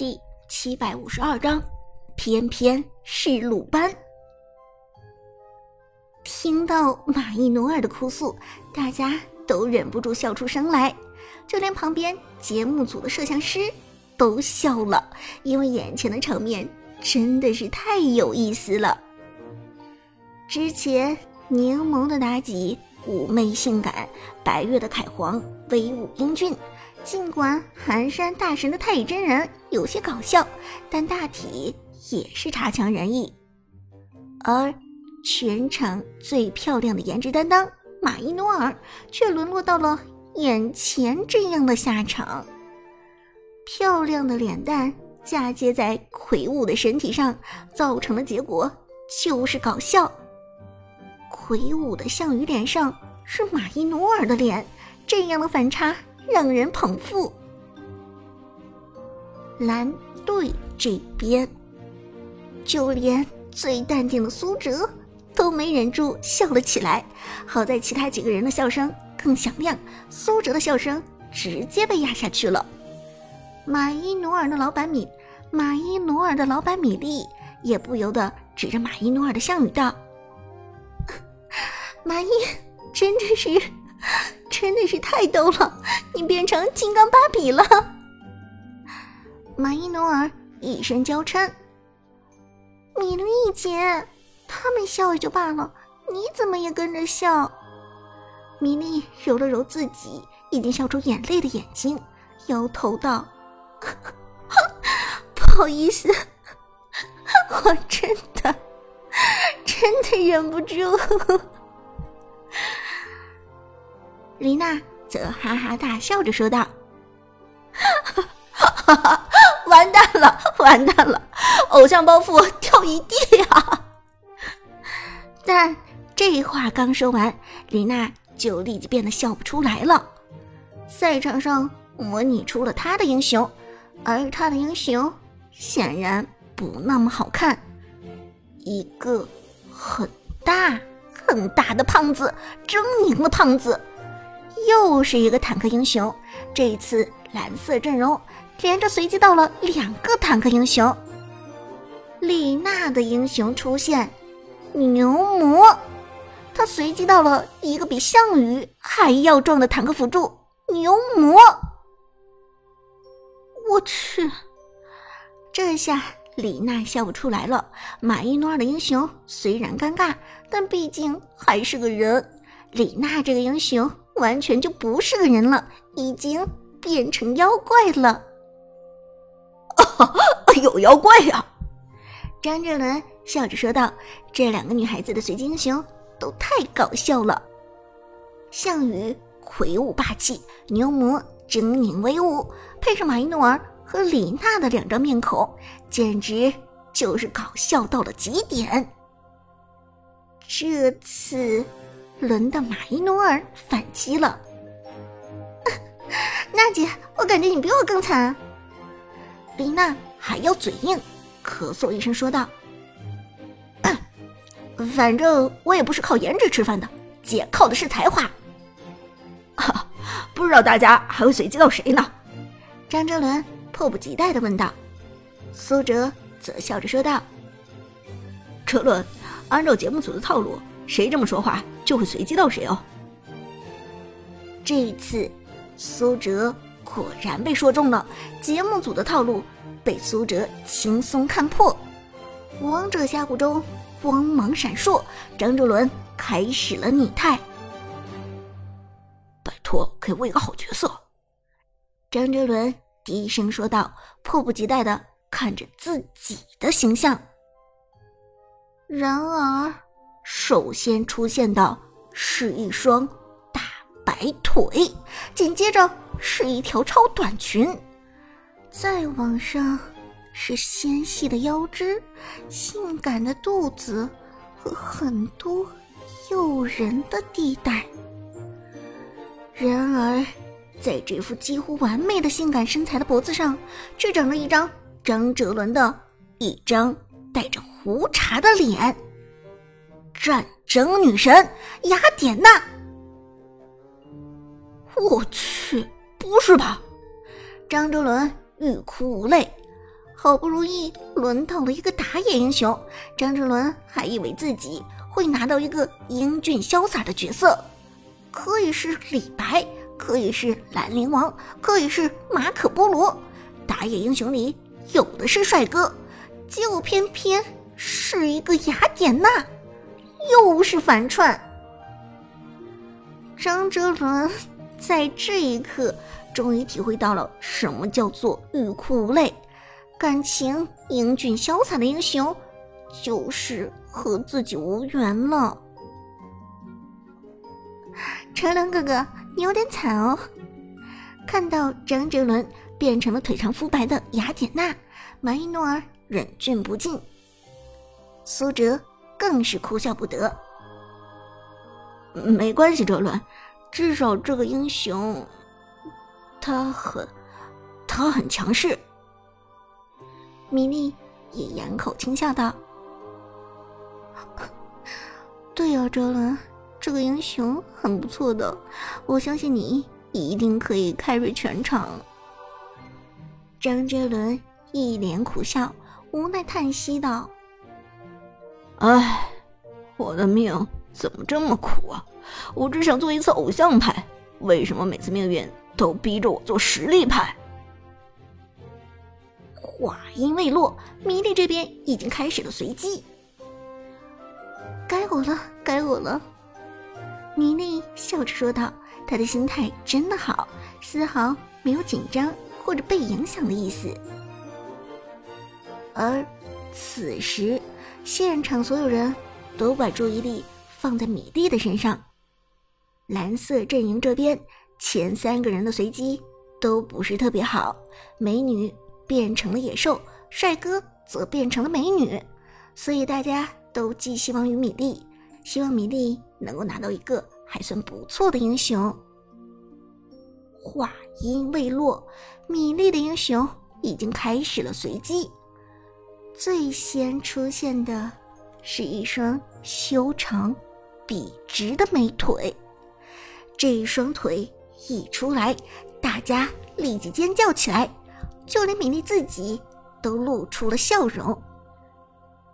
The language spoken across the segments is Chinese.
第七百五十二章，偏偏是鲁班。听到马伊努尔的哭诉，大家都忍不住笑出声来，就连旁边节目组的摄像师都笑了，因为眼前的场面真的是太有意思了。之前柠檬的妲己妩媚性感，白月的凯皇威武英俊。尽管寒山大神的太乙真人有些搞笑，但大体也是差强人意。而全场最漂亮的颜值担当马伊努尔，却沦落到了眼前这样的下场。漂亮的脸蛋嫁接在魁梧的身体上，造成的结果就是搞笑。魁梧的项羽脸上是马伊努尔的脸，这样的反差。让人捧腹。蓝队这边，就连最淡定的苏哲都没忍住笑了起来。好在其他几个人的笑声更响亮，苏哲的笑声直接被压下去了。马伊努尔的老板米，马伊努尔的老板米粒也不由得指着马伊努尔的项羽道：“ 马伊真的是。”真的是太逗了！你变成金刚芭比了。马伊努尔一声娇嗔：“米莉姐，他们笑也就罢了，你怎么也跟着笑？”米莉揉了揉自己已经笑出眼泪的眼睛，摇头道：“ 不好意思，我真的真的忍不住。”丽娜则哈哈大笑着说道：“哈哈哈，完蛋了，完蛋了，偶像包袱掉一地啊！”但这话刚说完，李娜就立即变得笑不出来了。赛场上模拟出了她的英雄，而她的英雄显然不那么好看，一个很大很大的胖子，狰狞的胖子。又是一个坦克英雄，这一次蓝色阵容连着随机到了两个坦克英雄。李娜的英雄出现，牛魔，他随机到了一个比项羽还要壮的坦克辅助牛魔。我去，这下李娜笑不出来了。马伊诺尔的英雄虽然尴尬，但毕竟还是个人。李娜这个英雄。完全就不是个人了，已经变成妖怪了。有妖怪呀！张振伦笑着说道：“这两个女孩子的随机英雄都太搞笑了。项羽魁梧霸气，牛魔狰狞威武，配上马伊诺尔和李娜的两张面孔，简直就是搞笑到了极点。这次……”轮到马伊努尔反击了，娜姐，我感觉你比我更惨。丽娜还要嘴硬，咳嗽一声说道：“ 反正我也不是靠颜值吃饭的，姐靠的是才华。”哈，不知道大家还会随机到谁呢？张哲伦迫不及待的问道。苏哲则笑着说道：“哲伦，按照节目组的套路。”谁这么说话，就会随机到谁哦。这一次，苏哲果然被说中了，节目组的套路被苏哲轻松看破。王者峡谷中光芒闪烁，张哲伦开始了拟态。拜托，给我一个好角色。张哲伦低声说道，迫不及待的看着自己的形象。然而。首先出现的是一双大白腿，紧接着是一条超短裙，再往上是纤细的腰肢、性感的肚子和很多诱人的地带。然而，在这副几乎完美的性感身材的脖子上，却长了一张张哲伦的一张带着胡茬的脸。战争女神雅典娜，我去，不是吧？张哲伦欲哭无泪。好不容易轮到了一个打野英雄，张哲伦还以为自己会拿到一个英俊潇洒的角色，可以是李白，可以是兰陵王，可以是马可波罗，打野英雄里有的是帅哥，就偏偏是一个雅典娜，又是反串。张哲伦在这一刻终于体会到了什么叫做欲哭无泪。感情英俊潇洒的英雄，就是和自己无缘了。哲伦哥哥，你有点惨哦。看到张哲伦变成了腿长肤白的雅典娜，马伊诺尔忍俊不禁，苏哲更是哭笑不得。没关系，哲伦，至少这个英雄，他很，他很强势。米莉也掩口轻笑道：“ 对呀，哲伦，这个英雄很不错的，我相信你一定可以 carry 全场。”张哲伦一脸苦笑，无奈叹息道：“唉，我的命怎么这么苦啊！我只想做一次偶像派，为什么每次命运都逼着我做实力派？”话音未落，米莉这边已经开始了随机。该我了，该我了！米莉笑着说道，她的心态真的好，丝毫没有紧张或者被影响的意思。而此时，现场所有人都把注意力放在米莉的身上。蓝色阵营这边前三个人的随机都不是特别好，美女。变成了野兽，帅哥则变成了美女，所以大家都寄希望于米莉，希望米莉能够拿到一个还算不错的英雄。话音未落，米莉的英雄已经开始了随机。最先出现的是一双修长、笔直的美腿，这一双腿一出来，大家立即尖叫起来。就连米莉自己都露出了笑容。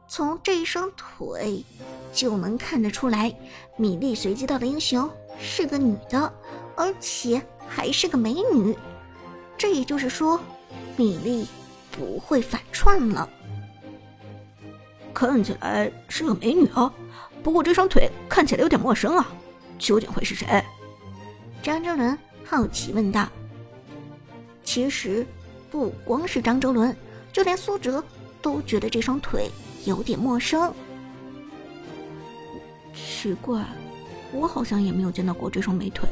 从这一双腿就能看得出来，米莉随机到的英雄是个女的，而且还是个美女。这也就是说，米莉不会反串了。看起来是个美女哦，不过这双腿看起来有点陌生啊，究竟会是谁？张哲伦好奇问道。其实。不光是张哲伦，就连苏哲都觉得这双腿有点陌生。奇怪，我好像也没有见到过这双美腿。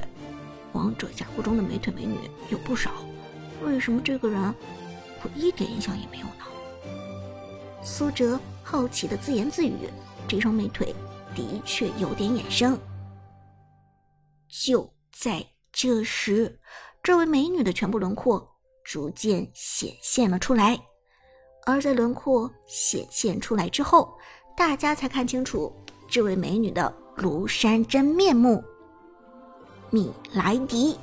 王者峡谷中的美腿美女有不少，为什么这个人我一点印象也没有呢？苏哲好奇的自言自语：“这双美腿的确有点眼生。”就在这时，这位美女的全部轮廓。逐渐显现了出来，而在轮廓显现出来之后，大家才看清楚这位美女的庐山真面目——米莱迪，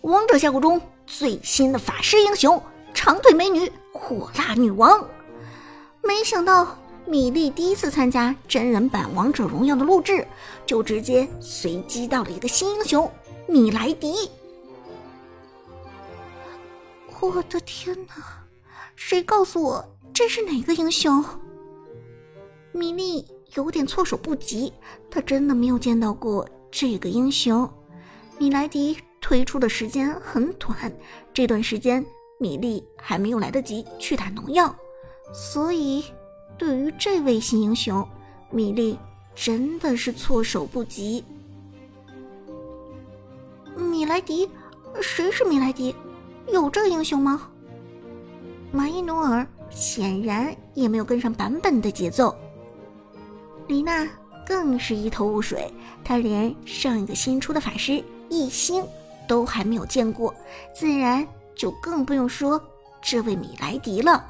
王者峡谷中最新的法师英雄，长腿美女，火辣女王。没想到米莉第一次参加真人版王者荣耀的录制，就直接随机到了一个新英雄米莱迪。我的天哪！谁告诉我这是哪个英雄？米莉有点措手不及，她真的没有见到过这个英雄。米莱迪推出的时间很短，这段时间米莉还没有来得及去打农药，所以对于这位新英雄，米莉真的是措手不及。米莱迪？谁是米莱迪？有这英雄吗？马伊努尔显然也没有跟上版本的节奏，李娜更是一头雾水，她连上一个新出的法师一星都还没有见过，自然就更不用说这位米莱迪了。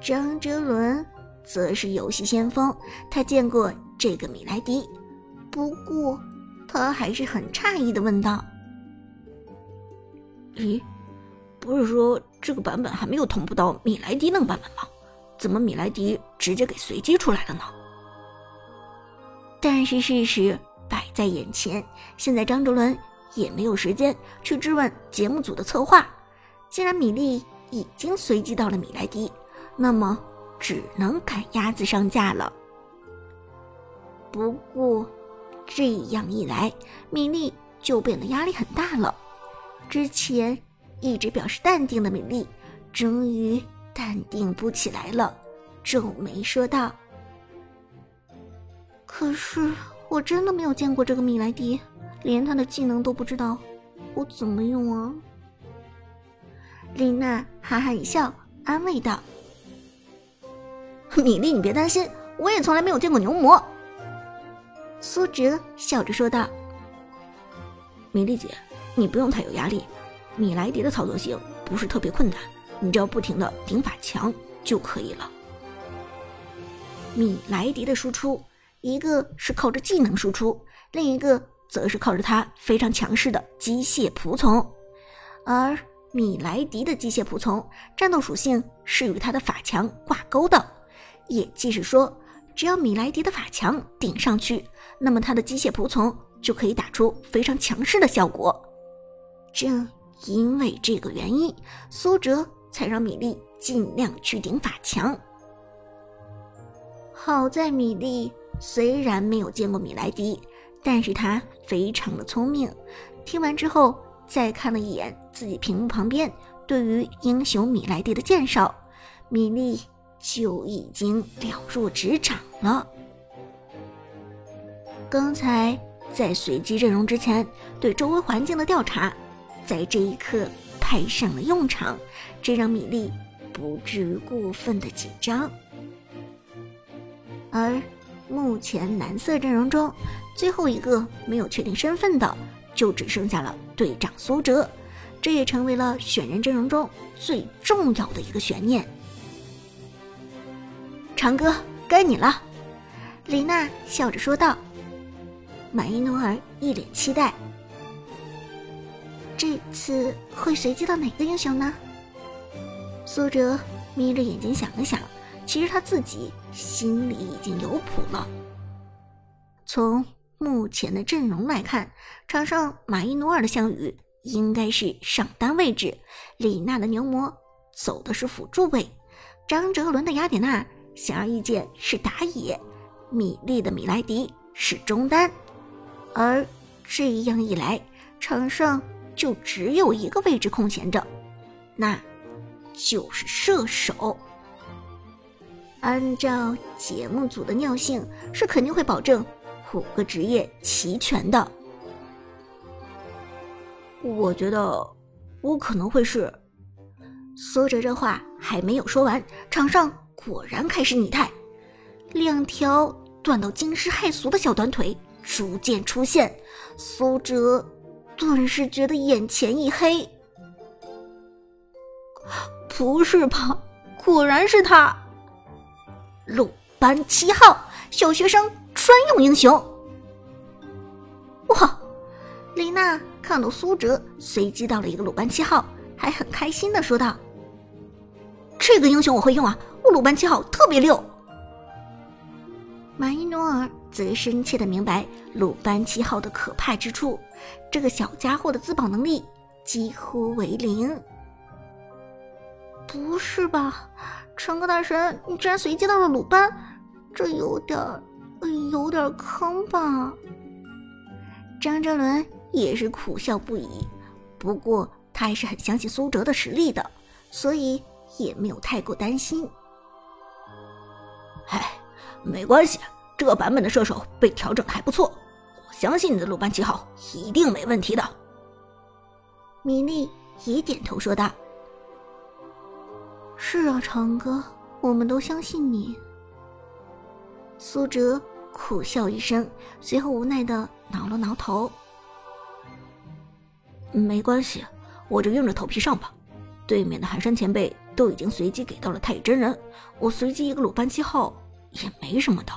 张哲伦则是游戏先锋，他见过这个米莱迪，不过他还是很诧异的问道。咦，不是说这个版本还没有同步到米莱迪那个版本吗？怎么米莱迪直接给随机出来了呢？但是事实摆在眼前，现在张哲伦也没有时间去质问节目组的策划。既然米粒已经随机到了米莱迪，那么只能赶鸭子上架了。不过这样一来，米粒就变得压力很大了。之前一直表示淡定的米粒，终于淡定不起来了，皱眉说道。可是我真的没有见过这个米莱迪，连他的技能都不知道，我怎么用啊？丽娜哈哈一笑，安慰道：“米莉，你别担心，我也从来没有见过牛魔。”苏哲笑着说道：“米莉姐，你不用太有压力，米莱迪的操作性不是特别困难，你只要不停的顶法强就可以了。米莱迪的输出。”一个是靠着技能输出，另一个则是靠着他非常强势的机械仆从。而米莱迪的机械仆从战斗属性是与他的法强挂钩的，也即是说，只要米莱迪的法强顶上去，那么他的机械仆从就可以打出非常强势的效果。正因为这个原因，苏哲才让米莉尽量去顶法强。好在米莉。虽然没有见过米莱迪，但是他非常的聪明。听完之后，再看了一眼自己屏幕旁边对于英雄米莱迪的介绍，米莉就已经了若指掌了。刚才在随机阵容之前对周围环境的调查，在这一刻派上了用场，这让米莉不至于过分的紧张，而。目前蓝色阵容中，最后一个没有确定身份的，就只剩下了队长苏哲，这也成为了选人阵容中最重要的一个悬念。长哥，该你了，李娜笑着说道。马伊努尔一脸期待，这次会随机到哪个英雄呢？苏哲眯着眼睛想了想。其实他自己心里已经有谱了。从目前的阵容来看，场上马伊努尔的项羽应该是上单位置，李娜的牛魔走的是辅助位，张哲伦的雅典娜显而易见是打野，米莉的米莱迪是中单，而这样一来，场上就只有一个位置空闲着，那就是射手。按照节目组的尿性，是肯定会保证五个职业齐全的。我觉得我可能会是。苏哲这话还没有说完，场上果然开始拟态，两条断到惊世骇俗的小短腿逐渐出现，苏哲顿时觉得眼前一黑。不是吧？果然是他！鲁班七号小学生专用英雄，哇！李娜看到苏哲随机到了一个鲁班七号，还很开心的说道：“这个英雄我会用啊，我鲁班七号特别溜。”马伊诺尔则深切的明白鲁班七号的可怕之处，这个小家伙的自保能力几乎为零。不是吧？成哥大神，你居然随机到了鲁班，这有点儿，有点坑吧？张哲伦也是苦笑不已，不过他还是很相信苏哲的实力的，所以也没有太过担心。哎，没关系，这个版本的射手被调整的还不错，我相信你的鲁班七号一定没问题的。米莉也点头说道。是啊，长哥，我们都相信你。苏哲苦笑一声，随后无奈的挠了挠头。没关系，我就硬着头皮上吧。对面的寒山前辈都已经随机给到了太乙真人，我随机一个鲁班七号也没什么的。